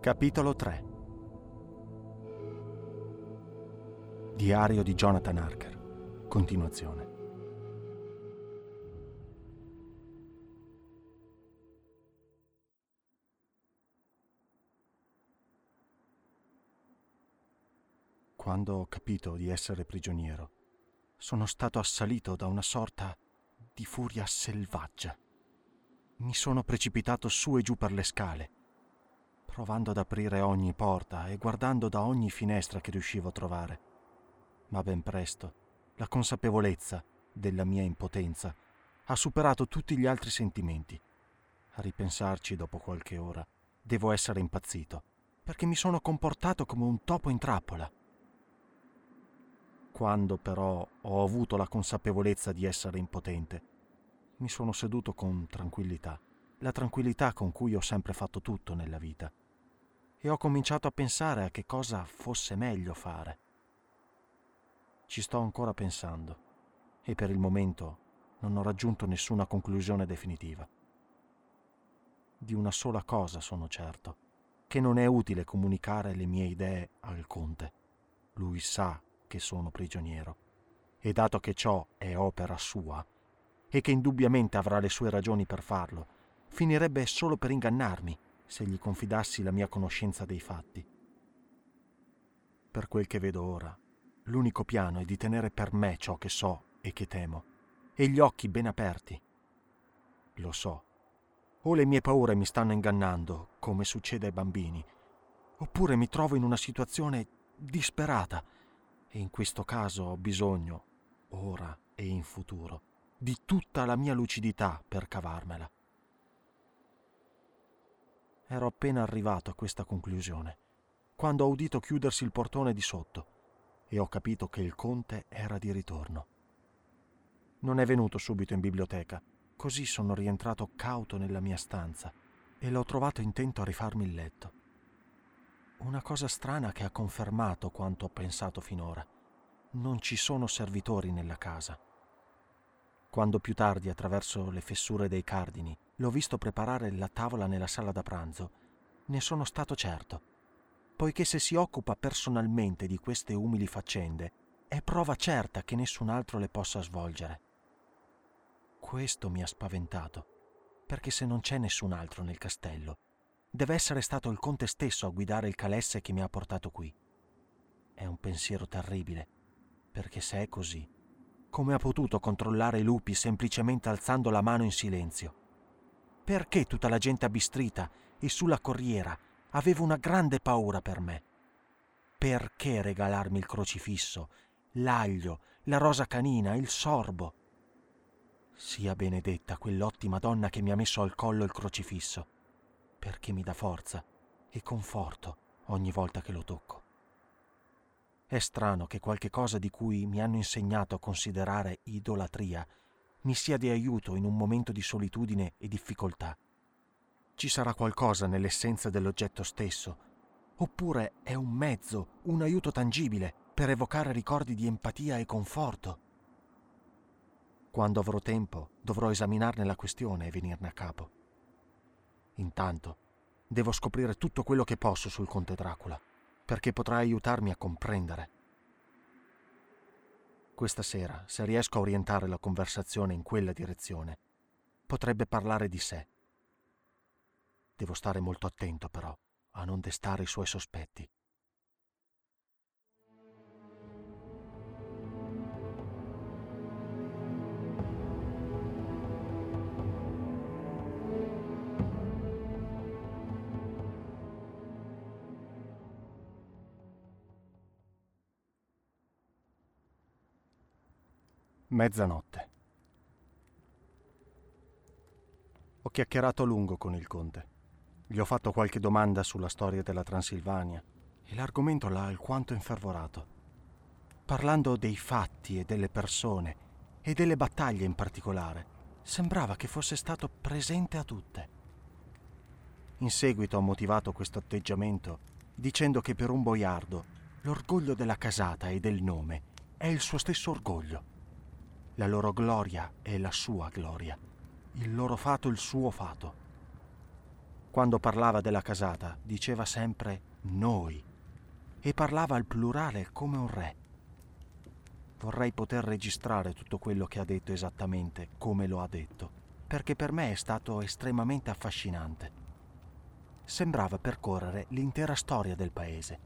Capitolo 3 Diario di Jonathan Harker. Continuazione. Quando ho capito di essere prigioniero, sono stato assalito da una sorta di furia selvaggia. Mi sono precipitato su e giù per le scale provando ad aprire ogni porta e guardando da ogni finestra che riuscivo a trovare. Ma ben presto la consapevolezza della mia impotenza ha superato tutti gli altri sentimenti. A ripensarci dopo qualche ora, devo essere impazzito, perché mi sono comportato come un topo in trappola. Quando però ho avuto la consapevolezza di essere impotente, mi sono seduto con tranquillità, la tranquillità con cui ho sempre fatto tutto nella vita e ho cominciato a pensare a che cosa fosse meglio fare. Ci sto ancora pensando e per il momento non ho raggiunto nessuna conclusione definitiva. Di una sola cosa sono certo, che non è utile comunicare le mie idee al conte. Lui sa che sono prigioniero e dato che ciò è opera sua e che indubbiamente avrà le sue ragioni per farlo, finirebbe solo per ingannarmi se gli confidassi la mia conoscenza dei fatti. Per quel che vedo ora, l'unico piano è di tenere per me ciò che so e che temo, e gli occhi ben aperti. Lo so. O le mie paure mi stanno ingannando, come succede ai bambini, oppure mi trovo in una situazione disperata e in questo caso ho bisogno, ora e in futuro, di tutta la mia lucidità per cavarmela. Ero appena arrivato a questa conclusione, quando ho udito chiudersi il portone di sotto e ho capito che il conte era di ritorno. Non è venuto subito in biblioteca, così sono rientrato cauto nella mia stanza e l'ho trovato intento a rifarmi il letto. Una cosa strana che ha confermato quanto ho pensato finora. Non ci sono servitori nella casa. Quando più tardi, attraverso le fessure dei cardini, L'ho visto preparare la tavola nella sala da pranzo. Ne sono stato certo, poiché se si occupa personalmente di queste umili faccende, è prova certa che nessun altro le possa svolgere. Questo mi ha spaventato, perché se non c'è nessun altro nel castello, deve essere stato il conte stesso a guidare il calesse che mi ha portato qui. È un pensiero terribile, perché se è così, come ha potuto controllare i lupi semplicemente alzando la mano in silenzio? Perché tutta la gente abbistrita e sulla corriera aveva una grande paura per me? Perché regalarmi il crocifisso, l'aglio, la rosa canina, il sorbo? Sia benedetta quell'ottima donna che mi ha messo al collo il crocifisso, perché mi dà forza e conforto ogni volta che lo tocco. È strano che qualche cosa di cui mi hanno insegnato a considerare idolatria mi sia di aiuto in un momento di solitudine e difficoltà. Ci sarà qualcosa nell'essenza dell'oggetto stesso, oppure è un mezzo, un aiuto tangibile per evocare ricordi di empatia e conforto. Quando avrò tempo dovrò esaminarne la questione e venirne a capo. Intanto devo scoprire tutto quello che posso sul conte Dracula, perché potrà aiutarmi a comprendere questa sera, se riesco a orientare la conversazione in quella direzione, potrebbe parlare di sé. Devo stare molto attento però a non destare i suoi sospetti. Mezzanotte. Ho chiacchierato a lungo con il conte. Gli ho fatto qualche domanda sulla storia della Transilvania e l'argomento l'ha alquanto infervorato. Parlando dei fatti e delle persone e delle battaglie in particolare, sembrava che fosse stato presente a tutte. In seguito ho motivato questo atteggiamento dicendo che per un boiardo l'orgoglio della casata e del nome è il suo stesso orgoglio la loro gloria è la sua gloria, il loro fato il suo fato. Quando parlava della casata diceva sempre noi e parlava al plurale come un re. Vorrei poter registrare tutto quello che ha detto esattamente come lo ha detto, perché per me è stato estremamente affascinante. Sembrava percorrere l'intera storia del paese.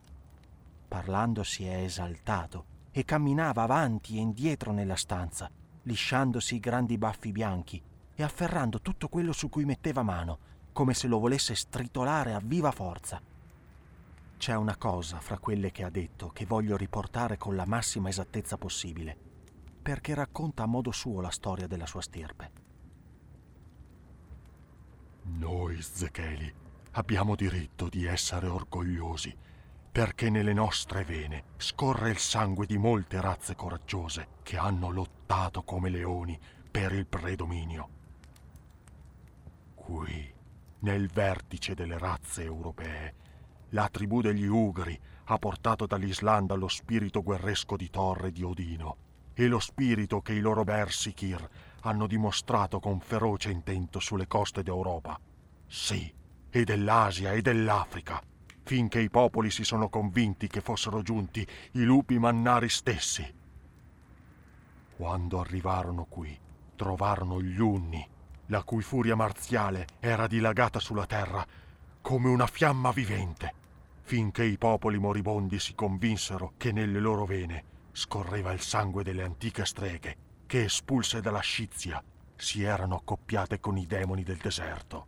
Parlando si è esaltato e camminava avanti e indietro nella stanza, lisciandosi i grandi baffi bianchi e afferrando tutto quello su cui metteva mano, come se lo volesse stritolare a viva forza. C'è una cosa fra quelle che ha detto che voglio riportare con la massima esattezza possibile, perché racconta a modo suo la storia della sua stirpe. Noi, Zecheli, abbiamo diritto di essere orgogliosi perché nelle nostre vene scorre il sangue di molte razze coraggiose che hanno lottato come leoni per il predominio. Qui, nel vertice delle razze europee, la tribù degli Ugri ha portato dall'Islanda lo spirito guerresco di Thor e di Odino e lo spirito che i loro Bersikir hanno dimostrato con feroce intento sulle coste d'Europa. Sì, e dell'Asia e dell'Africa finché i popoli si sono convinti che fossero giunti i lupi mannari stessi. Quando arrivarono qui, trovarono gli Unni, la cui furia marziale era dilagata sulla terra come una fiamma vivente, finché i popoli moribondi si convinsero che nelle loro vene scorreva il sangue delle antiche streghe che, espulse dalla Scizia, si erano accoppiate con i demoni del deserto.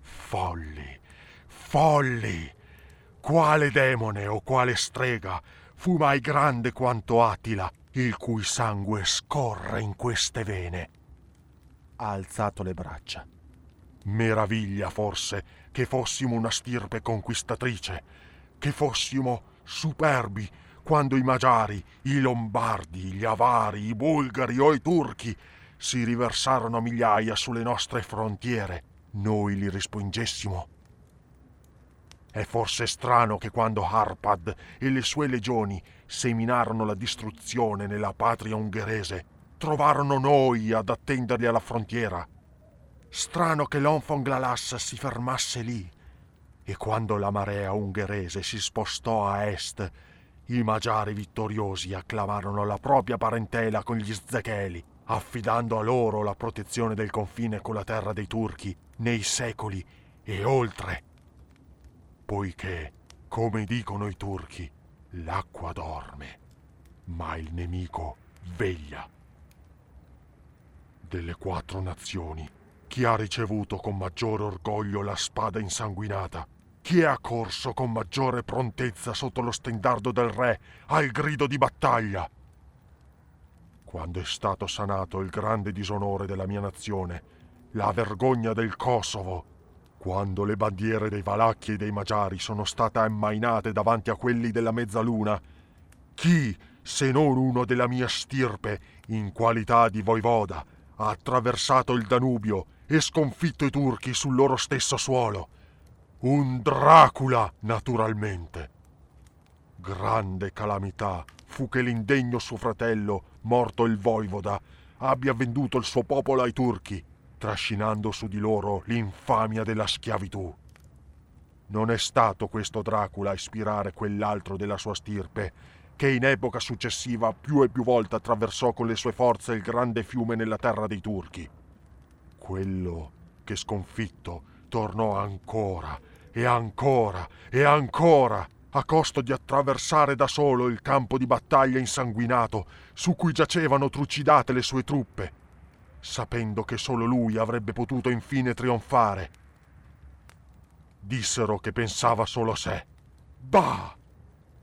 Folli, Folli! Quale demone o quale strega fu mai grande quanto Attila, il cui sangue scorre in queste vene? Ha alzato le braccia. Meraviglia forse che fossimo una stirpe conquistatrice, che fossimo superbi quando i Magiari, i Lombardi, gli Avari, i Bulgari o i Turchi si riversarono migliaia sulle nostre frontiere. Noi li respingessimo è forse strano che quando Harpad e le sue legioni seminarono la distruzione nella patria ungherese, trovarono noi ad attenderli alla frontiera. Strano che l'Onfon Glalas si fermasse lì. E quando la marea ungherese si spostò a est, i magiari vittoriosi acclamarono la propria parentela con gli Zecheli, affidando a loro la protezione del confine con la terra dei turchi nei secoli e oltre poiché, come dicono i turchi, l'acqua dorme, ma il nemico veglia. Delle quattro nazioni, chi ha ricevuto con maggiore orgoglio la spada insanguinata? Chi è accorso con maggiore prontezza sotto lo stendardo del re al grido di battaglia? Quando è stato sanato il grande disonore della mia nazione, la vergogna del Kosovo, quando le bandiere dei Valacchi e dei Magiari sono state ammainate davanti a quelli della Mezzaluna, chi, se non uno della mia stirpe, in qualità di voivoda, ha attraversato il Danubio e sconfitto i turchi sul loro stesso suolo? Un Dracula, naturalmente. Grande calamità fu che l'indegno suo fratello, morto il voivoda, abbia venduto il suo popolo ai turchi trascinando su di loro l'infamia della schiavitù. Non è stato questo Dracula a ispirare quell'altro della sua stirpe, che in epoca successiva più e più volte attraversò con le sue forze il grande fiume nella terra dei turchi. Quello che sconfitto tornò ancora e ancora e ancora a costo di attraversare da solo il campo di battaglia insanguinato su cui giacevano trucidate le sue truppe sapendo che solo lui avrebbe potuto infine trionfare. Dissero che pensava solo a sé. Bah!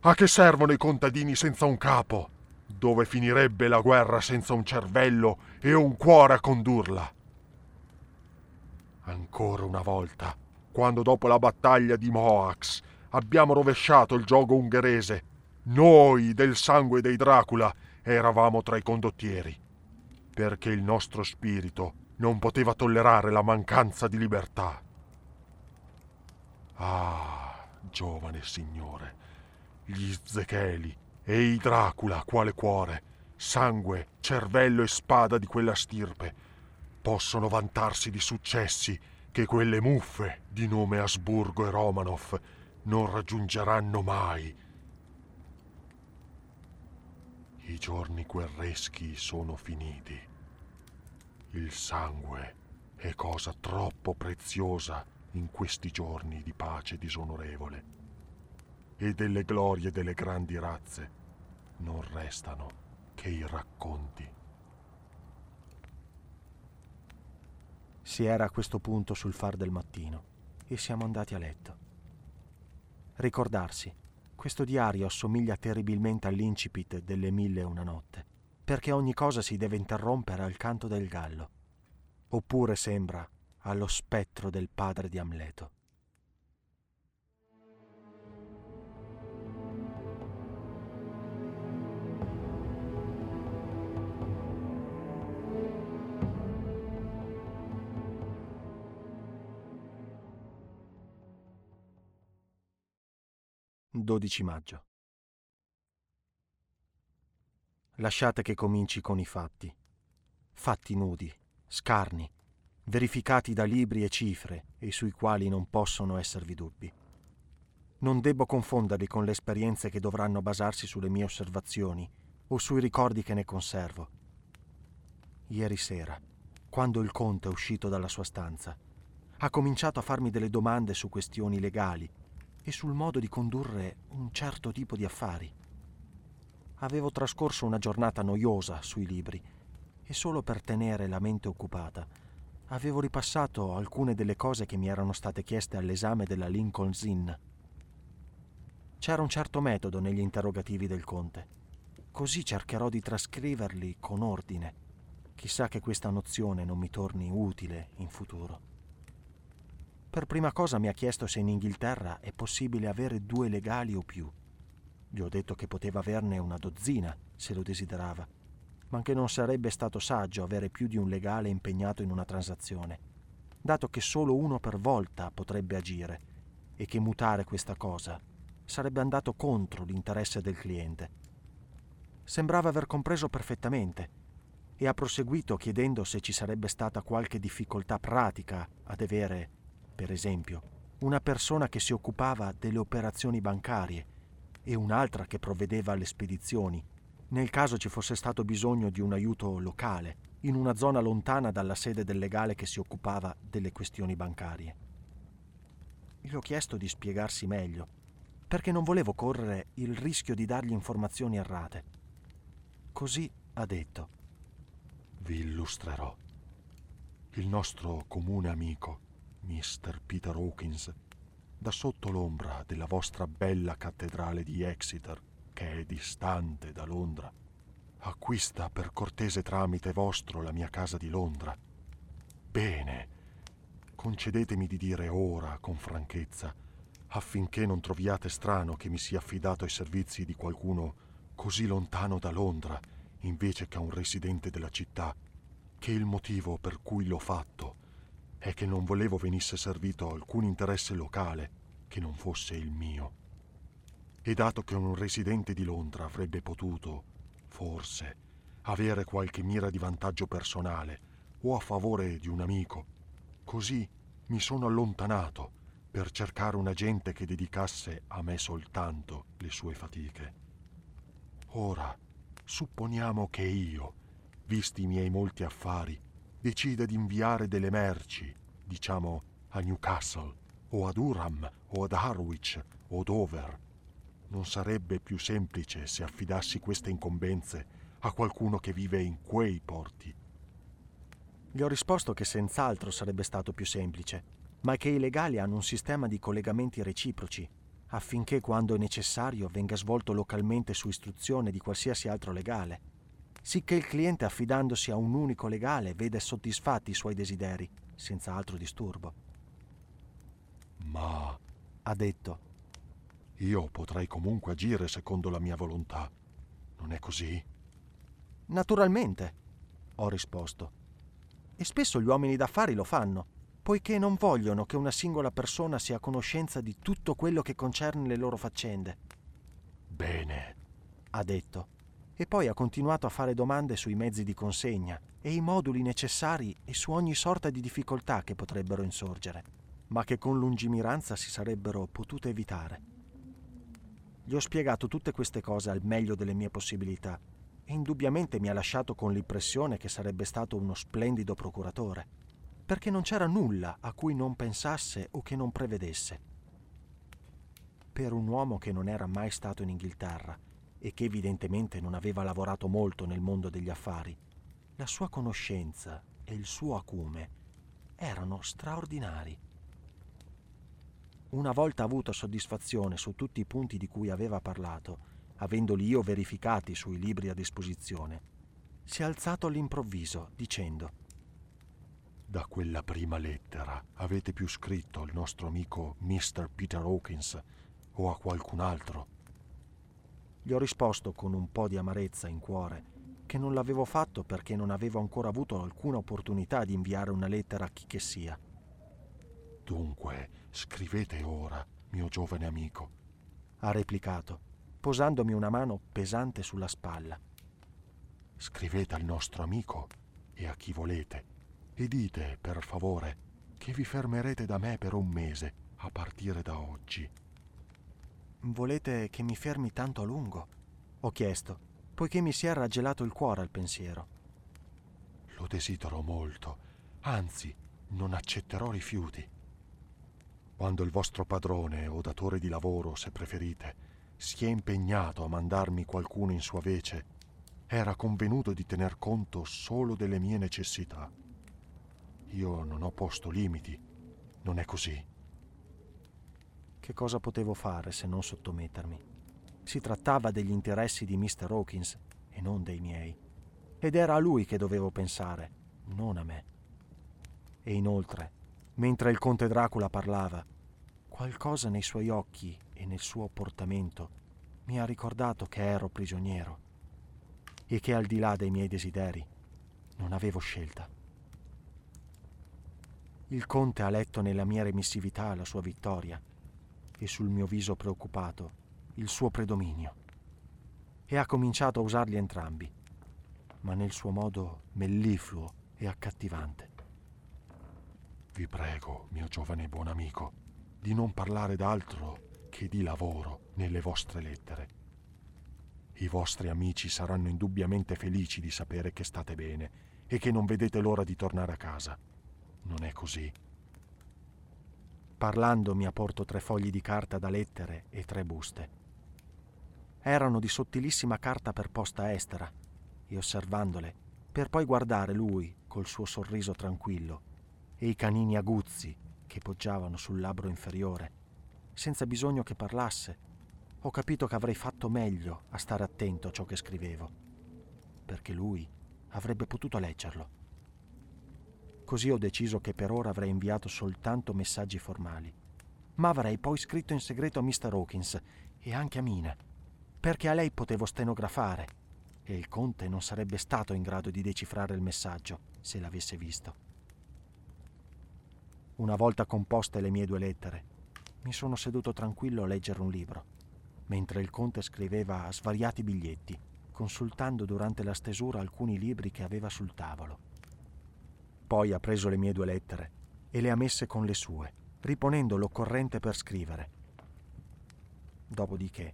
A che servono i contadini senza un capo? dove finirebbe la guerra senza un cervello e un cuore a condurla. Ancora una volta, quando dopo la battaglia di Moax abbiamo rovesciato il gioco ungherese, noi del sangue dei Dracula eravamo tra i condottieri, perché il nostro spirito non poteva tollerare la mancanza di libertà. Ah, giovane signore, gli Zecheli e i Dracula quale cuore, sangue, cervello e spada di quella stirpe, possono vantarsi di successi che quelle muffe di nome Asburgo e Romanov non raggiungeranno mai. I giorni guerreschi sono finiti. Il sangue è cosa troppo preziosa in questi giorni di pace disonorevole e delle glorie delle grandi razze non restano che i racconti. Si era a questo punto sul far del mattino e siamo andati a letto. Ricordarsi, questo diario assomiglia terribilmente all'incipit delle mille e una notte, perché ogni cosa si deve interrompere al canto del gallo, oppure sembra allo spettro del padre di Amleto. 12 maggio. Lasciate che cominci con i fatti. Fatti nudi, scarni, verificati da libri e cifre e sui quali non possono esservi dubbi. Non debbo confonderli con le esperienze che dovranno basarsi sulle mie osservazioni o sui ricordi che ne conservo. Ieri sera, quando il conte è uscito dalla sua stanza, ha cominciato a farmi delle domande su questioni legali e sul modo di condurre un certo tipo di affari. Avevo trascorso una giornata noiosa sui libri e solo per tenere la mente occupata avevo ripassato alcune delle cose che mi erano state chieste all'esame della Lincoln's Inn. C'era un certo metodo negli interrogativi del conte. Così cercherò di trascriverli con ordine. Chissà che questa nozione non mi torni utile in futuro. Per prima cosa mi ha chiesto se in Inghilterra è possibile avere due legali o più. Gli ho detto che poteva averne una dozzina, se lo desiderava, ma che non sarebbe stato saggio avere più di un legale impegnato in una transazione, dato che solo uno per volta potrebbe agire e che mutare questa cosa sarebbe andato contro l'interesse del cliente. Sembrava aver compreso perfettamente e ha proseguito chiedendo se ci sarebbe stata qualche difficoltà pratica ad avere per esempio, una persona che si occupava delle operazioni bancarie e un'altra che provvedeva alle spedizioni, nel caso ci fosse stato bisogno di un aiuto locale, in una zona lontana dalla sede del legale che si occupava delle questioni bancarie. Gli ho chiesto di spiegarsi meglio, perché non volevo correre il rischio di dargli informazioni errate. Così ha detto. Vi illustrerò. Il nostro comune amico Mr. Peter Hawkins, da sotto l'ombra della vostra bella cattedrale di Exeter, che è distante da Londra, acquista per cortese tramite vostro la mia casa di Londra. Bene, concedetemi di dire ora con franchezza, affinché non troviate strano che mi sia affidato ai servizi di qualcuno così lontano da Londra, invece che a un residente della città, che il motivo per cui l'ho fatto è che non volevo venisse servito alcun interesse locale che non fosse il mio. E dato che un residente di Londra avrebbe potuto, forse, avere qualche mira di vantaggio personale o a favore di un amico, così mi sono allontanato per cercare un agente che dedicasse a me soltanto le sue fatiche. Ora, supponiamo che io, visti i miei molti affari, decide di inviare delle merci, diciamo a Newcastle, o a Durham, o ad Harwich, o Dover. Non sarebbe più semplice se affidassi queste incombenze a qualcuno che vive in quei porti. Gli ho risposto che senz'altro sarebbe stato più semplice, ma che i legali hanno un sistema di collegamenti reciproci affinché quando è necessario venga svolto localmente su istruzione di qualsiasi altro legale, sicché il cliente affidandosi a un unico legale vede soddisfatti i suoi desideri, senza altro disturbo. Ma, Ha detto, io potrei comunque agire secondo la mia volontà. Non è così? naturalmente, ho risposto. E spesso gli uomini d'affari lo fanno, poiché non vogliono che una singola persona sia a conoscenza di tutto quello che concerne le loro faccende, Bene. ha detto. E poi ha continuato a fare domande sui mezzi di consegna e i moduli necessari e su ogni sorta di difficoltà che potrebbero insorgere, ma che con lungimiranza si sarebbero potute evitare. Gli ho spiegato tutte queste cose al meglio delle mie possibilità e indubbiamente mi ha lasciato con l'impressione che sarebbe stato uno splendido procuratore, perché non c'era nulla a cui non pensasse o che non prevedesse. Per un uomo che non era mai stato in Inghilterra e che evidentemente non aveva lavorato molto nel mondo degli affari, la sua conoscenza e il suo acume erano straordinari. Una volta avuto soddisfazione su tutti i punti di cui aveva parlato, avendoli io verificati sui libri a disposizione, si è alzato all'improvviso dicendo Da quella prima lettera avete più scritto al nostro amico Mr. Peter Hawkins o a qualcun altro? Gli ho risposto con un po' di amarezza in cuore che non l'avevo fatto perché non avevo ancora avuto alcuna opportunità di inviare una lettera a chi che sia. Dunque, scrivete ora, mio giovane amico. Ha replicato, posandomi una mano pesante sulla spalla. Scrivete al nostro amico e a chi volete e dite, per favore, che vi fermerete da me per un mese a partire da oggi. Volete che mi fermi tanto a lungo? Ho chiesto, poiché mi si è raggelato il cuore al pensiero. Lo desidero molto, anzi, non accetterò rifiuti. Quando il vostro padrone o datore di lavoro, se preferite, si è impegnato a mandarmi qualcuno in sua vece, era convenuto di tener conto solo delle mie necessità. Io non ho posto limiti, non è così. Che cosa potevo fare se non sottomettermi? Si trattava degli interessi di Mr. Hawkins e non dei miei. Ed era a lui che dovevo pensare, non a me. E inoltre, mentre il conte Dracula parlava, qualcosa nei suoi occhi e nel suo portamento mi ha ricordato che ero prigioniero e che al di là dei miei desideri non avevo scelta. Il conte ha letto nella mia remissività la sua vittoria e sul mio viso preoccupato il suo predominio e ha cominciato a usarli entrambi, ma nel suo modo mellifluo e accattivante. Vi prego, mio giovane buon amico, di non parlare d'altro che di lavoro nelle vostre lettere. I vostri amici saranno indubbiamente felici di sapere che state bene e che non vedete l'ora di tornare a casa. Non è così? Parlando mi ha porto tre fogli di carta da lettere e tre buste. Erano di sottilissima carta per posta estera e osservandole, per poi guardare lui col suo sorriso tranquillo e i canini aguzzi che poggiavano sul labbro inferiore, senza bisogno che parlasse, ho capito che avrei fatto meglio a stare attento a ciò che scrivevo, perché lui avrebbe potuto leggerlo. Così ho deciso che per ora avrei inviato soltanto messaggi formali, ma avrei poi scritto in segreto a Mr. Hawkins e anche a Mina, perché a lei potevo stenografare e il conte non sarebbe stato in grado di decifrare il messaggio se l'avesse visto. Una volta composte le mie due lettere, mi sono seduto tranquillo a leggere un libro, mentre il conte scriveva svariati biglietti, consultando durante la stesura alcuni libri che aveva sul tavolo. Poi ha preso le mie due lettere e le ha messe con le sue, riponendo l'occorrente per scrivere. Dopodiché,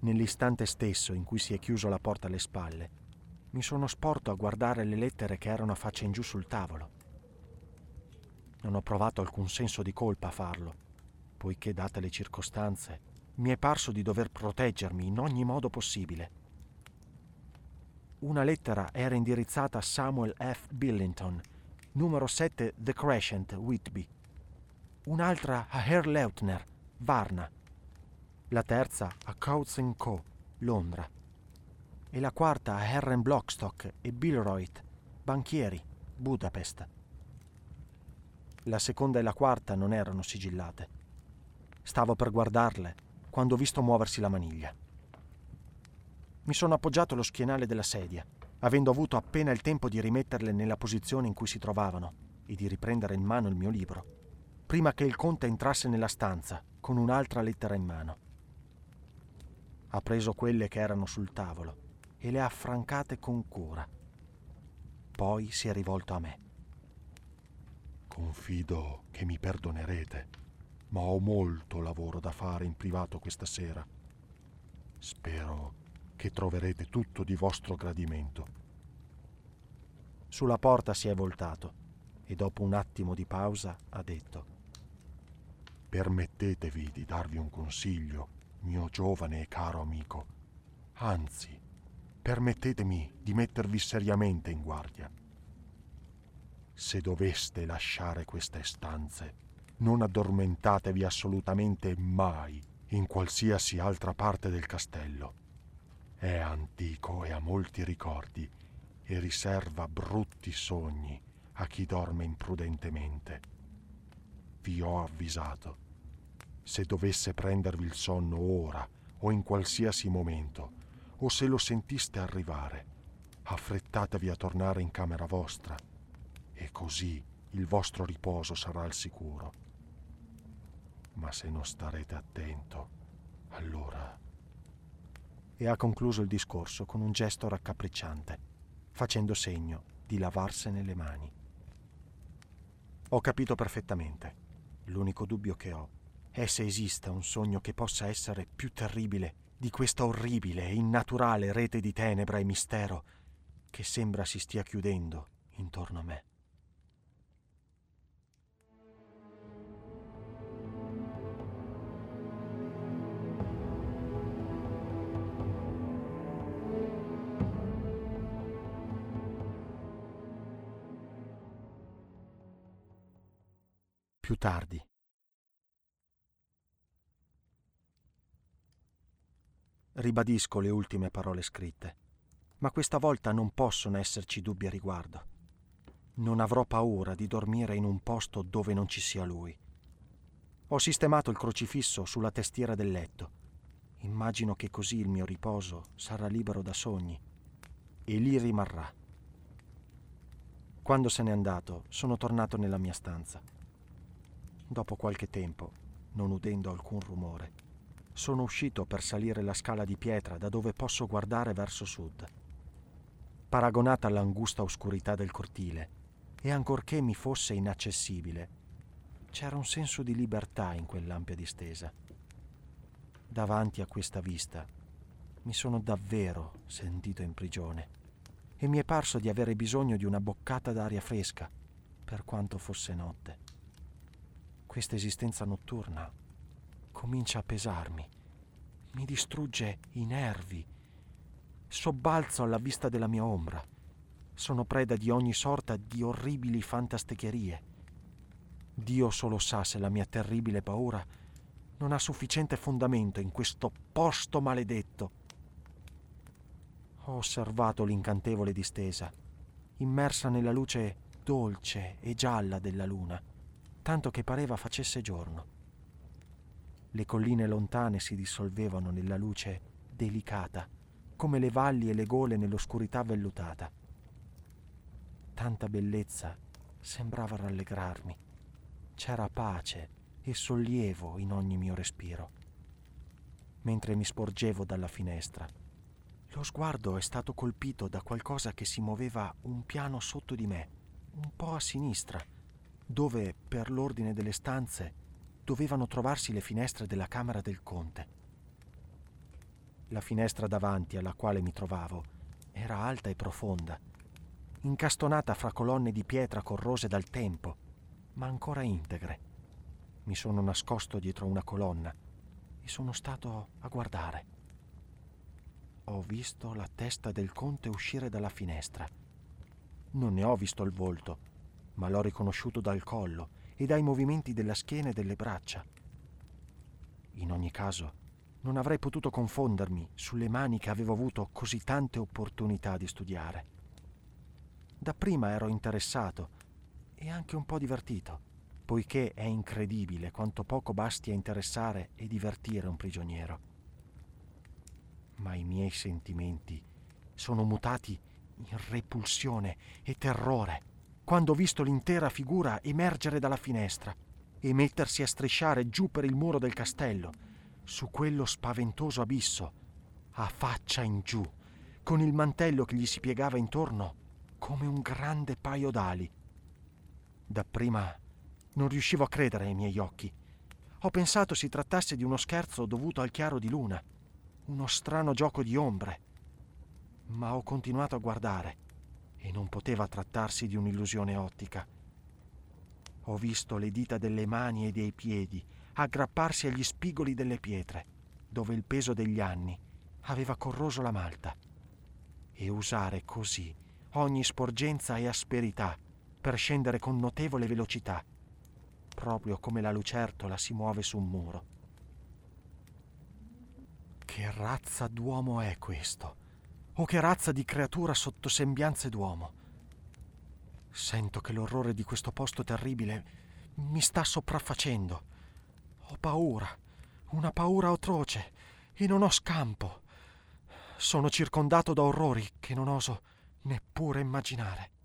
nell'istante stesso in cui si è chiuso la porta alle spalle, mi sono sporto a guardare le lettere che erano a faccia in giù sul tavolo. Non ho provato alcun senso di colpa a farlo, poiché, date le circostanze, mi è parso di dover proteggermi in ogni modo possibile. Una lettera era indirizzata a Samuel F. Billington, numero 7 The Crescent, Whitby. Un'altra a Herr Leutner, Varna. la terza a Coutts Co, Londra, e la quarta a Herren Blockstock e Billroyd, banchieri, Budapest. La seconda e la quarta non erano sigillate. Stavo per guardarle quando ho visto muoversi la maniglia. Mi sono appoggiato allo schienale della sedia, avendo avuto appena il tempo di rimetterle nella posizione in cui si trovavano e di riprendere in mano il mio libro, prima che il conte entrasse nella stanza con un'altra lettera in mano. Ha preso quelle che erano sul tavolo e le ha affrancate con cura. Poi si è rivolto a me. Confido che mi perdonerete, ma ho molto lavoro da fare in privato questa sera. Spero che troverete tutto di vostro gradimento. Sulla porta si è voltato e dopo un attimo di pausa ha detto Permettetevi di darvi un consiglio, mio giovane e caro amico. Anzi, permettetemi di mettervi seriamente in guardia. Se doveste lasciare queste stanze, non addormentatevi assolutamente mai in qualsiasi altra parte del castello. È antico e ha molti ricordi e riserva brutti sogni a chi dorme imprudentemente. Vi ho avvisato. Se dovesse prendervi il sonno ora o in qualsiasi momento, o se lo sentiste arrivare, affrettatevi a tornare in camera vostra e così il vostro riposo sarà al sicuro. Ma se non starete attento, allora e ha concluso il discorso con un gesto raccapricciante, facendo segno di lavarsene le mani. Ho capito perfettamente. L'unico dubbio che ho è se esista un sogno che possa essere più terribile di questa orribile e innaturale rete di tenebra e mistero che sembra si stia chiudendo intorno a me. Più tardi. Ribadisco le ultime parole scritte, ma questa volta non possono esserci dubbi a riguardo. Non avrò paura di dormire in un posto dove non ci sia lui. Ho sistemato il crocifisso sulla testiera del letto. Immagino che così il mio riposo sarà libero da sogni e lì rimarrà. Quando se n'è andato, sono tornato nella mia stanza. Dopo qualche tempo, non udendo alcun rumore, sono uscito per salire la scala di pietra da dove posso guardare verso sud. Paragonata all'angusta oscurità del cortile, e ancorché mi fosse inaccessibile, c'era un senso di libertà in quell'ampia distesa. Davanti a questa vista mi sono davvero sentito in prigione e mi è parso di avere bisogno di una boccata d'aria fresca, per quanto fosse notte questa esistenza notturna comincia a pesarmi, mi distrugge i nervi, sobbalzo alla vista della mia ombra, sono preda di ogni sorta di orribili fantastecherie. Dio solo sa se la mia terribile paura non ha sufficiente fondamento in questo posto maledetto. Ho osservato l'incantevole distesa, immersa nella luce dolce e gialla della luna tanto che pareva facesse giorno. Le colline lontane si dissolvevano nella luce delicata, come le valli e le gole nell'oscurità vellutata. Tanta bellezza sembrava rallegrarmi. C'era pace e sollievo in ogni mio respiro. Mentre mi sporgevo dalla finestra, lo sguardo è stato colpito da qualcosa che si muoveva un piano sotto di me, un po' a sinistra dove, per l'ordine delle stanze, dovevano trovarsi le finestre della camera del conte. La finestra davanti alla quale mi trovavo era alta e profonda, incastonata fra colonne di pietra corrose dal tempo, ma ancora integre. Mi sono nascosto dietro una colonna e sono stato a guardare. Ho visto la testa del conte uscire dalla finestra. Non ne ho visto il volto, ma l'ho riconosciuto dal collo e dai movimenti della schiena e delle braccia. In ogni caso, non avrei potuto confondermi sulle mani che avevo avuto così tante opportunità di studiare. Dapprima ero interessato e anche un po' divertito, poiché è incredibile quanto poco basti a interessare e divertire un prigioniero. Ma i miei sentimenti sono mutati in repulsione e terrore quando ho visto l'intera figura emergere dalla finestra e mettersi a strisciare giù per il muro del castello, su quello spaventoso abisso, a faccia in giù, con il mantello che gli si piegava intorno come un grande paio d'ali. Dapprima non riuscivo a credere ai miei occhi. Ho pensato si trattasse di uno scherzo dovuto al chiaro di luna, uno strano gioco di ombre. Ma ho continuato a guardare e non poteva trattarsi di un'illusione ottica. Ho visto le dita delle mani e dei piedi aggrapparsi agli spigoli delle pietre, dove il peso degli anni aveva corroso la malta, e usare così ogni sporgenza e asperità per scendere con notevole velocità, proprio come la lucertola si muove su un muro. Che razza d'uomo è questo? O che razza di creatura sotto sembianze d'uomo? Sento che l'orrore di questo posto terribile mi sta sopraffacendo. Ho paura, una paura atroce, e non ho scampo. Sono circondato da orrori che non oso neppure immaginare.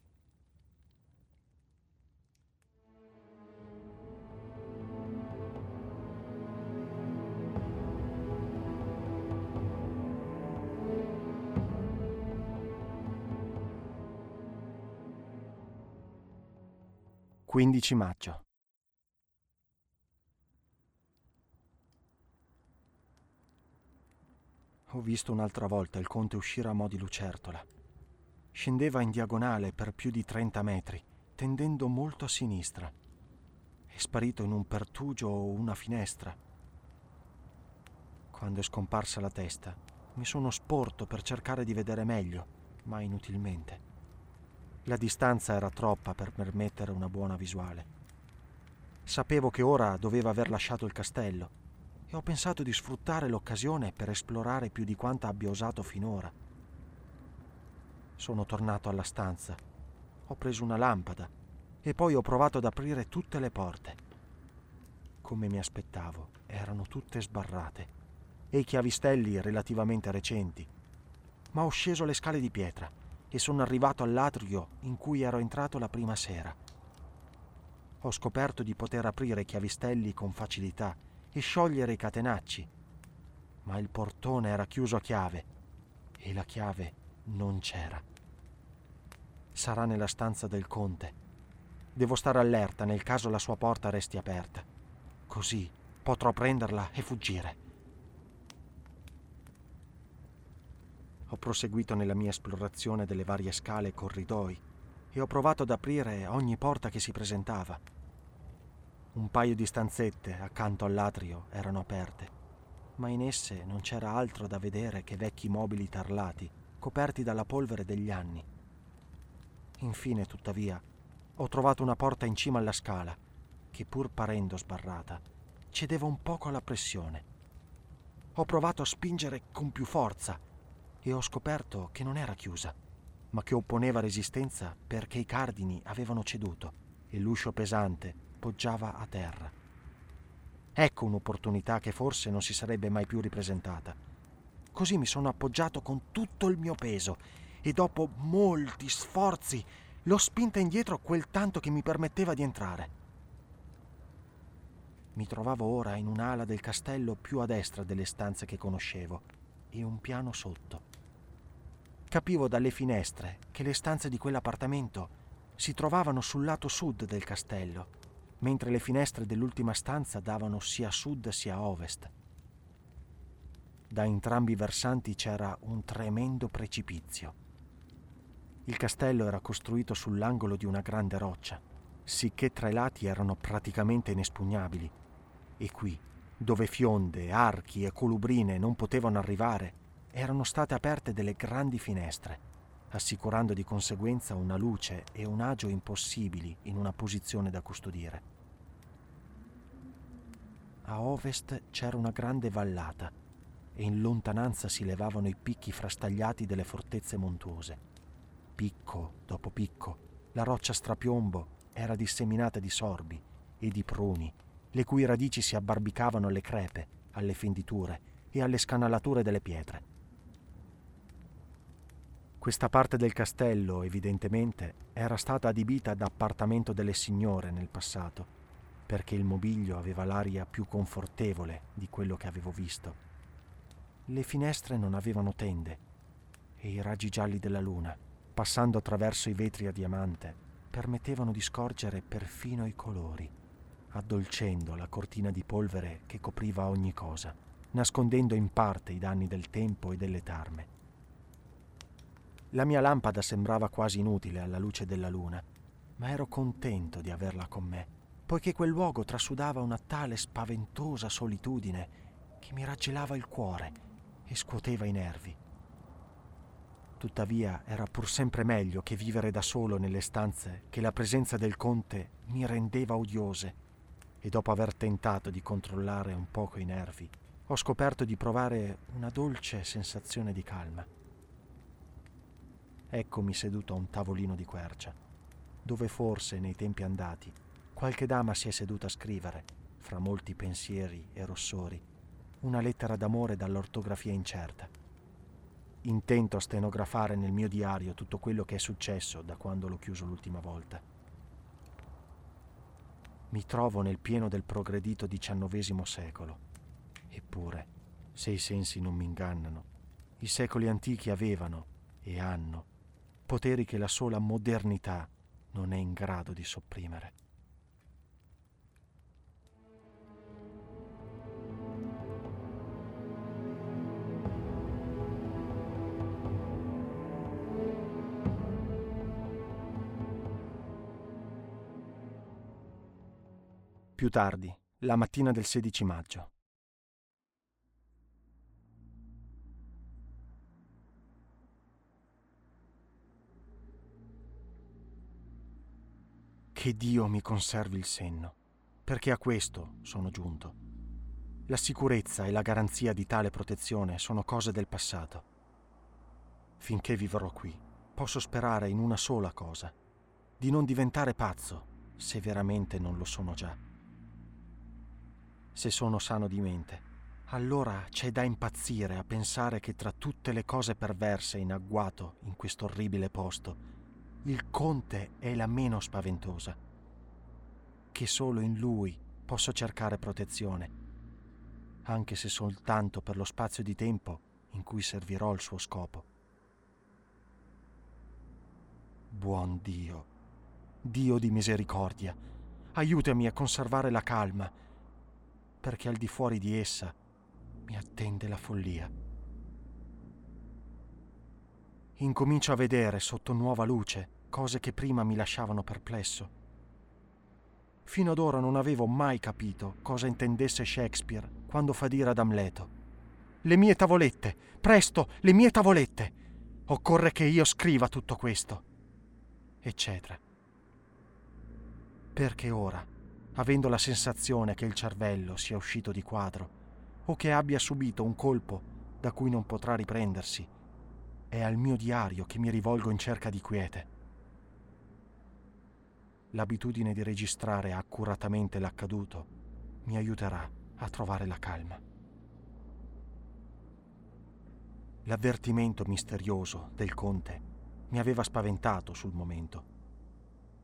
Quindici maggio. Ho visto un'altra volta il conte uscire a mo' di lucertola Scendeva in diagonale per più di 30 metri, tendendo molto a sinistra. È sparito in un pertugio o una finestra. Quando è scomparsa la testa, mi sono sporto per cercare di vedere meglio, ma inutilmente. La distanza era troppa per permettere una buona visuale. Sapevo che ora doveva aver lasciato il castello e ho pensato di sfruttare l'occasione per esplorare più di quanto abbia osato finora. Sono tornato alla stanza. Ho preso una lampada e poi ho provato ad aprire tutte le porte. Come mi aspettavo, erano tutte sbarrate e i chiavistelli relativamente recenti. Ma ho sceso le scale di pietra e sono arrivato all'atrio in cui ero entrato la prima sera. Ho scoperto di poter aprire i chiavistelli con facilità e sciogliere i catenacci, ma il portone era chiuso a chiave e la chiave non c'era sarà nella stanza del conte. Devo stare allerta nel caso la sua porta resti aperta. Così potrò prenderla e fuggire. Ho proseguito nella mia esplorazione delle varie scale e corridoi e ho provato ad aprire ogni porta che si presentava. Un paio di stanzette accanto all'atrio erano aperte, ma in esse non c'era altro da vedere che vecchi mobili tarlati, coperti dalla polvere degli anni. Infine, tuttavia, ho trovato una porta in cima alla scala, che pur parendo sbarrata, cedeva un poco alla pressione. Ho provato a spingere con più forza e ho scoperto che non era chiusa, ma che opponeva resistenza perché i cardini avevano ceduto e l'uscio pesante poggiava a terra. Ecco un'opportunità che forse non si sarebbe mai più ripresentata. Così mi sono appoggiato con tutto il mio peso e dopo molti sforzi l'ho spinta indietro quel tanto che mi permetteva di entrare. Mi trovavo ora in un'ala del castello più a destra delle stanze che conoscevo e un piano sotto. Capivo dalle finestre che le stanze di quell'appartamento si trovavano sul lato sud del castello, mentre le finestre dell'ultima stanza davano sia sud sia ovest. Da entrambi i versanti c'era un tremendo precipizio. Il castello era costruito sull'angolo di una grande roccia, sicché tra i lati erano praticamente inespugnabili. E qui, dove fionde, archi e colubrine non potevano arrivare, erano state aperte delle grandi finestre, assicurando di conseguenza una luce e un agio impossibili in una posizione da custodire. A ovest c'era una grande vallata, e in lontananza si levavano i picchi frastagliati delle fortezze montuose. Picco dopo picco, la roccia strapiombo era disseminata di sorbi e di pruni, le cui radici si abbarbicavano alle crepe, alle fenditure e alle scanalature delle pietre. Questa parte del castello, evidentemente, era stata adibita da appartamento delle signore nel passato, perché il mobilio aveva l'aria più confortevole di quello che avevo visto. Le finestre non avevano tende e i raggi gialli della luna, passando attraverso i vetri a diamante, permettevano di scorgere perfino i colori, addolcendo la cortina di polvere che copriva ogni cosa, nascondendo in parte i danni del tempo e delle tarme. La mia lampada sembrava quasi inutile alla luce della luna, ma ero contento di averla con me, poiché quel luogo trasudava una tale spaventosa solitudine che mi raggelava il cuore e scuoteva i nervi. Tuttavia era pur sempre meglio che vivere da solo nelle stanze che la presenza del conte mi rendeva odiose e dopo aver tentato di controllare un poco i nervi, ho scoperto di provare una dolce sensazione di calma. Eccomi seduto a un tavolino di quercia, dove forse nei tempi andati qualche dama si è seduta a scrivere, fra molti pensieri e rossori, una lettera d'amore dall'ortografia incerta. Intento a stenografare nel mio diario tutto quello che è successo da quando l'ho chiuso l'ultima volta. Mi trovo nel pieno del progredito XIX secolo. Eppure, se i sensi non mi ingannano, i secoli antichi avevano e hanno poteri che la sola modernità non è in grado di sopprimere. Più tardi, la mattina del 16 maggio. Che Dio mi conservi il senno, perché a questo sono giunto. La sicurezza e la garanzia di tale protezione sono cose del passato. Finché vivrò qui, posso sperare in una sola cosa, di non diventare pazzo, se veramente non lo sono già. Se sono sano di mente, allora c'è da impazzire a pensare che tra tutte le cose perverse in agguato in questo orribile posto, il conte è la meno spaventosa, che solo in lui posso cercare protezione, anche se soltanto per lo spazio di tempo in cui servirò al suo scopo. Buon Dio, Dio di misericordia, aiutami a conservare la calma, perché al di fuori di essa mi attende la follia incomincio a vedere sotto nuova luce cose che prima mi lasciavano perplesso. Fino ad ora non avevo mai capito cosa intendesse Shakespeare quando fa dire ad Amleto. Le mie tavolette, presto, le mie tavolette. Occorre che io scriva tutto questo. Eccetera. Perché ora, avendo la sensazione che il cervello sia uscito di quadro, o che abbia subito un colpo da cui non potrà riprendersi, è al mio diario che mi rivolgo in cerca di quiete. L'abitudine di registrare accuratamente l'accaduto mi aiuterà a trovare la calma. L'avvertimento misterioso del conte mi aveva spaventato sul momento.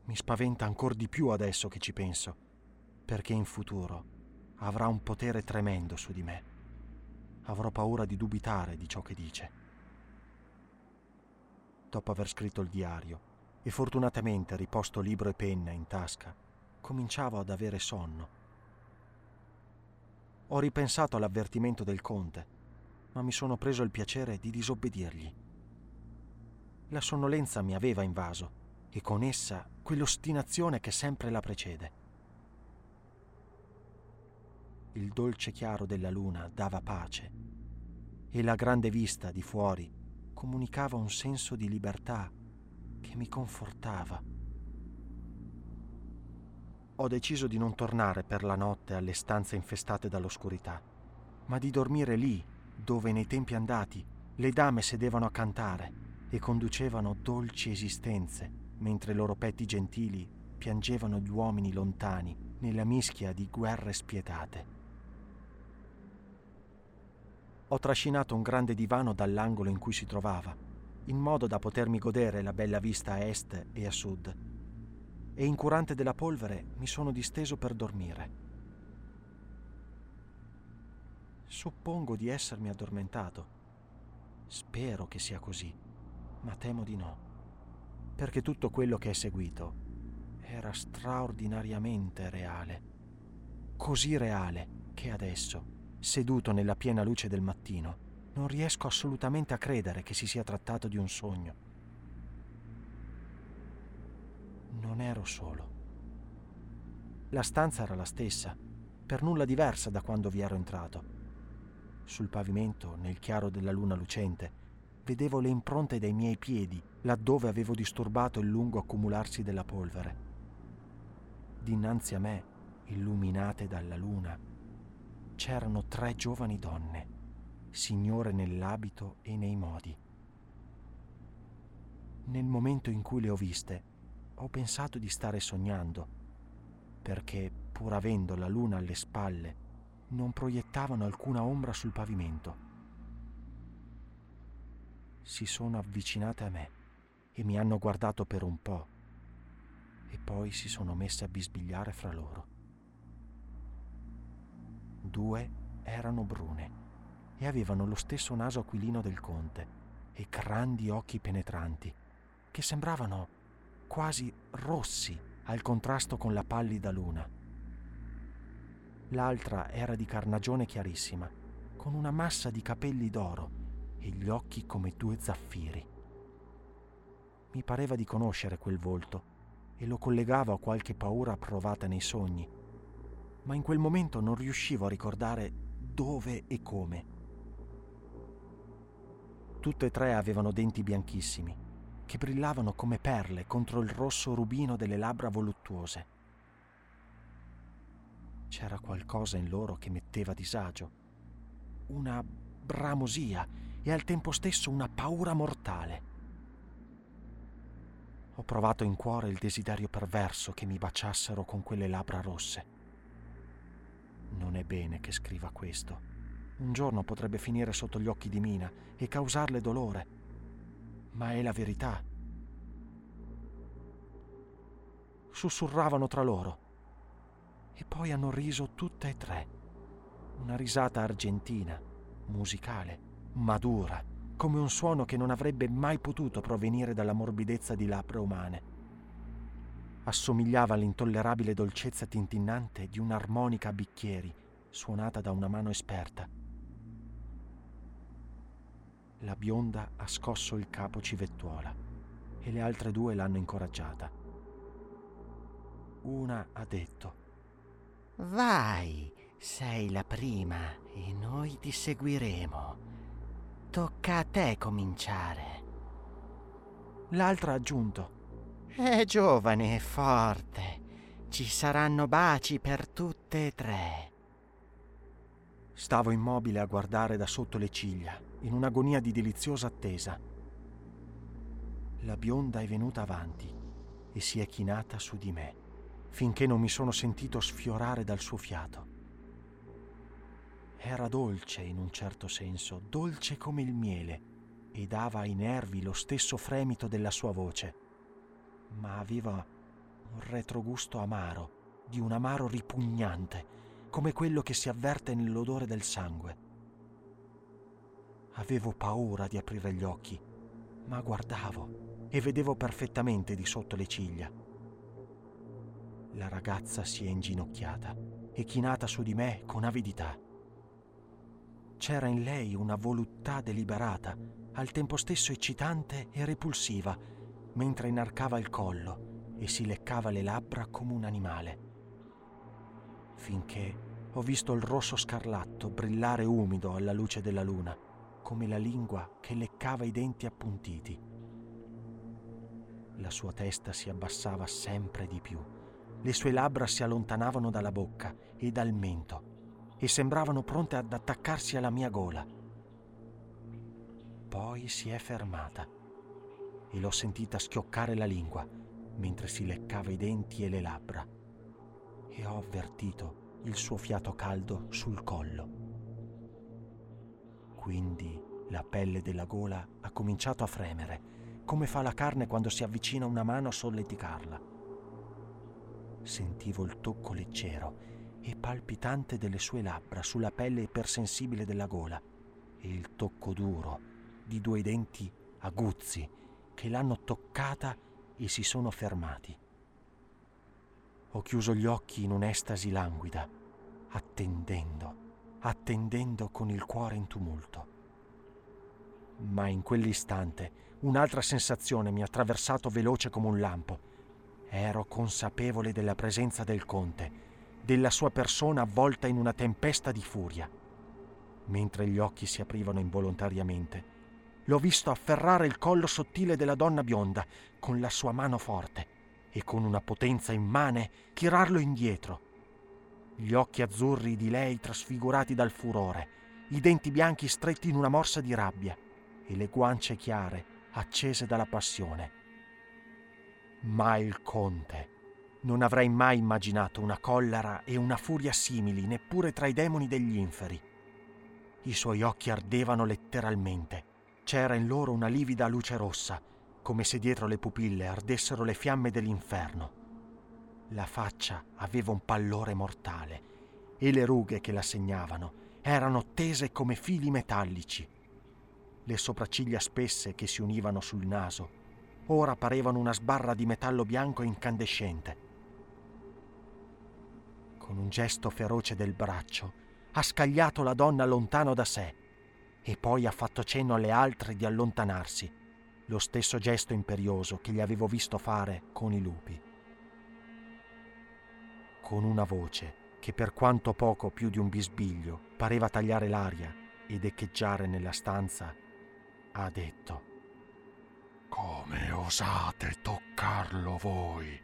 Mi spaventa ancora di più adesso che ci penso, perché in futuro avrà un potere tremendo su di me. Avrò paura di dubitare di ciò che dice dopo aver scritto il diario e fortunatamente riposto libro e penna in tasca, cominciavo ad avere sonno. Ho ripensato all'avvertimento del conte, ma mi sono preso il piacere di disobbedirgli. La sonnolenza mi aveva invaso e con essa quell'ostinazione che sempre la precede. Il dolce chiaro della luna dava pace e la grande vista di fuori comunicava un senso di libertà che mi confortava. Ho deciso di non tornare per la notte alle stanze infestate dall'oscurità, ma di dormire lì, dove nei tempi andati le dame sedevano a cantare e conducevano dolci esistenze, mentre i loro petti gentili piangevano gli uomini lontani nella mischia di guerre spietate. Ho trascinato un grande divano dall'angolo in cui si trovava, in modo da potermi godere la bella vista a est e a sud, e incurante della polvere mi sono disteso per dormire. Suppongo di essermi addormentato. Spero che sia così, ma temo di no, perché tutto quello che è seguito era straordinariamente reale. Così reale che adesso, seduto nella piena luce del mattino, non riesco assolutamente a credere che si sia trattato di un sogno. Non ero solo. La stanza era la stessa, per nulla diversa da quando vi ero entrato. Sul pavimento, nel chiaro della luna lucente, vedevo le impronte dei miei piedi laddove avevo disturbato il lungo accumularsi della polvere. Dinanzi a me, illuminate dalla luna, c'erano tre giovani donne, signore nell'abito e nei modi. Nel momento in cui le ho viste, ho pensato di stare sognando, perché, pur avendo la luna alle spalle, non proiettavano alcuna ombra sul pavimento. Si sono avvicinate a me e mi hanno guardato per un po' e poi si sono messe a bisbigliare fra loro. Due erano brune e avevano lo stesso naso aquilino del conte e grandi occhi penetranti che sembravano quasi rossi al contrasto con la pallida luna l'altra era di carnagione chiarissima, con una massa di capelli d'oro e gli occhi come due zaffiri. Mi pareva di conoscere quel volto e lo collegavo a qualche paura provata nei sogni, ma in quel momento non riuscivo a ricordare dove e come. Tutte e tre avevano denti bianchissimi, che brillavano come perle contro il rosso rubino delle labbra voluttuose c'era qualcosa in loro che metteva disagio, una bramosia e al tempo stesso una paura mortale. Ho provato in cuore il desiderio perverso che mi baciassero con quelle labbra rosse. Non è bene che scriva questo. Un giorno potrebbe finire sotto gli occhi di Mina e causarle dolore. Ma è la verità. Sussurravano tra loro e poi hanno riso tutte e tre. Una risata argentina, musicale, madura, come un suono che non avrebbe mai potuto provenire dalla morbidezza di labbra umane. Assomigliava all'intollerabile dolcezza tintinnante di un'armonica a bicchieri suonata da una mano esperta. La bionda ha scosso il capo civettuola e le altre due l'hanno incoraggiata. Una ha detto Vai, sei la prima e noi ti seguiremo. Tocca a te cominciare. L'altra ha aggiunto. È giovane e forte. Ci saranno baci per tutte e tre. Stavo immobile a guardare da sotto le ciglia, in un'agonia di deliziosa attesa. La bionda è venuta avanti e si è chinata su di me finché non mi sono sentito sfiorare dal suo fiato. Era dolce in un certo senso, dolce come il miele, e dava ai nervi lo stesso fremito della sua voce, ma aveva un retrogusto amaro, di un amaro ripugnante, come quello che si avverte nell'odore del sangue. Avevo paura di aprire gli occhi, ma guardavo e vedevo perfettamente di sotto le ciglia la ragazza si è inginocchiata e chinata su di me con avidità. C'era in lei una voluttà deliberata, al tempo stesso eccitante e repulsiva, mentre inarcava il collo e si leccava le labbra come un animale. Finché ho visto il rosso scarlatto brillare umido alla luce della luna, come la lingua che leccava i denti appuntiti. La sua testa si abbassava sempre di più le sue labbra si allontanavano dalla bocca e dal mento e sembravano pronte ad attaccarsi alla mia gola. Poi si è fermata e l'ho sentita schioccare la lingua mentre si leccava i denti e le labbra e ho avvertito il suo fiato caldo sul collo. Quindi la pelle della gola ha cominciato a fremere, come fa la carne quando si avvicina una mano a solleticarla. Sentivo il tocco leggero e palpitante delle sue labbra sulla pelle ipersensibile della gola e il tocco duro di due denti aguzzi che l'hanno toccata e si sono fermati. Ho chiuso gli occhi in un'estasi languida, attendendo, attendendo con il cuore in tumulto. Ma in quell'istante un'altra sensazione mi ha attraversato veloce come un lampo. Ero consapevole della presenza del conte, della sua persona avvolta in una tempesta di furia. Mentre gli occhi si aprivano involontariamente, l'ho visto afferrare il collo sottile della donna bionda con la sua mano forte e con una potenza immane tirarlo indietro. Gli occhi azzurri di lei trasfigurati dal furore, i denti bianchi stretti in una morsa di rabbia e le guance chiare accese dalla passione. Ma il conte non avrei mai immaginato una collera e una furia simili neppure tra i demoni degli inferi. I suoi occhi ardevano letteralmente. C'era in loro una livida luce rossa, come se dietro le pupille ardessero le fiamme dell'inferno. La faccia aveva un pallore mortale e le rughe che la segnavano erano tese come fili metallici. Le sopracciglia spesse che si univano sul naso ora parevano una sbarra di metallo bianco incandescente. Con un gesto feroce del braccio ha scagliato la donna lontano da sé e poi ha fatto cenno alle altre di allontanarsi, lo stesso gesto imperioso che gli avevo visto fare con i lupi. Con una voce che per quanto poco più di un bisbiglio pareva tagliare l'aria ed echeggiare nella stanza, ha detto Come osate toccarlo voi?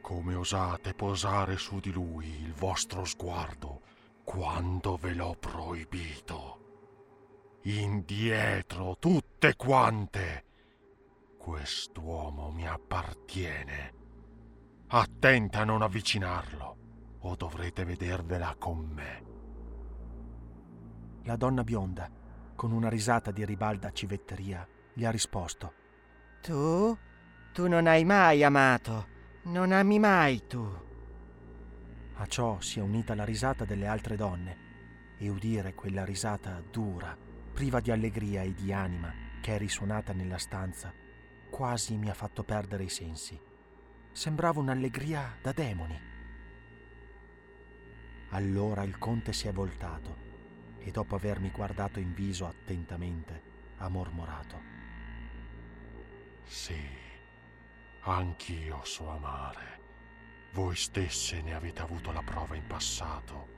Come osate posare su di lui il vostro sguardo quando ve l'ho proibito? Indietro, tutte quante! Quest'uomo mi appartiene. Attenta a non avvicinarlo, o dovrete vedervela con me. La donna bionda, con una risata di ribalda civetteria, gli ha risposto. Tu? Tu non hai mai amato. Non ami mai tu. A ciò si è unita la risata delle altre donne e udire quella risata dura, priva di allegria e di anima che è risuonata nella stanza, quasi mi ha fatto perdere i sensi. Sembrava un'allegria da demoni. Allora il conte si è voltato e dopo avermi guardato in viso attentamente ha mormorato. Sì. Anch'io so amare. Voi stesse ne avete avuto la prova in passato.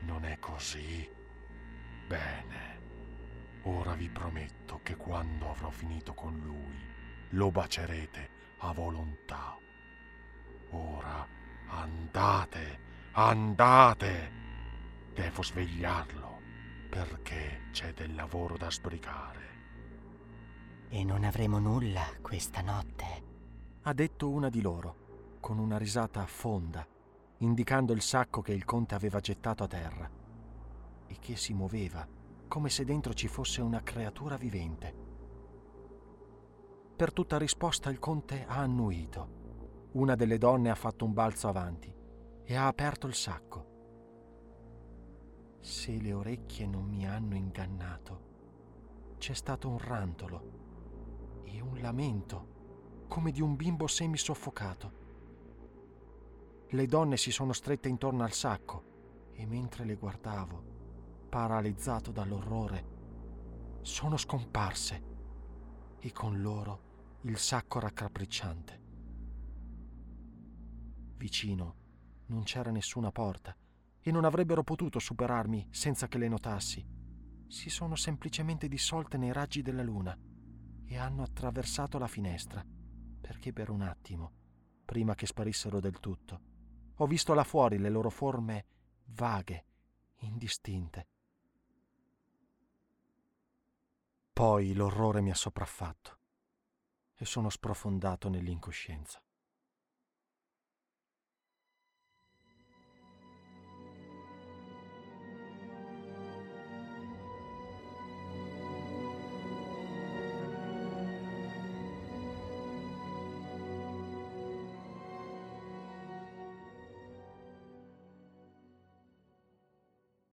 Non è così? Bene. Ora vi prometto che quando avrò finito con lui, lo bacerete a volontà. Ora andate, andate. Devo svegliarlo perché c'è del lavoro da sbrigare. E non avremo nulla questa notte ha detto una di loro, con una risata fonda, indicando il sacco che il conte aveva gettato a terra e che si muoveva come se dentro ci fosse una creatura vivente. Per tutta risposta il conte ha annuito. Una delle donne ha fatto un balzo avanti e ha aperto il sacco. Se le orecchie non mi hanno ingannato, c'è stato un rantolo e un lamento come di un bimbo semisoffocato. Le donne si sono strette intorno al sacco e mentre le guardavo, paralizzato dall'orrore, sono scomparse e con loro il sacco raccapricciante. Vicino non c'era nessuna porta e non avrebbero potuto superarmi senza che le notassi. Si sono semplicemente dissolte nei raggi della luna e hanno attraversato la finestra perché per un attimo, prima che sparissero del tutto, ho visto là fuori le loro forme vaghe, indistinte. Poi l'orrore mi ha sopraffatto e sono sprofondato nell'incoscienza.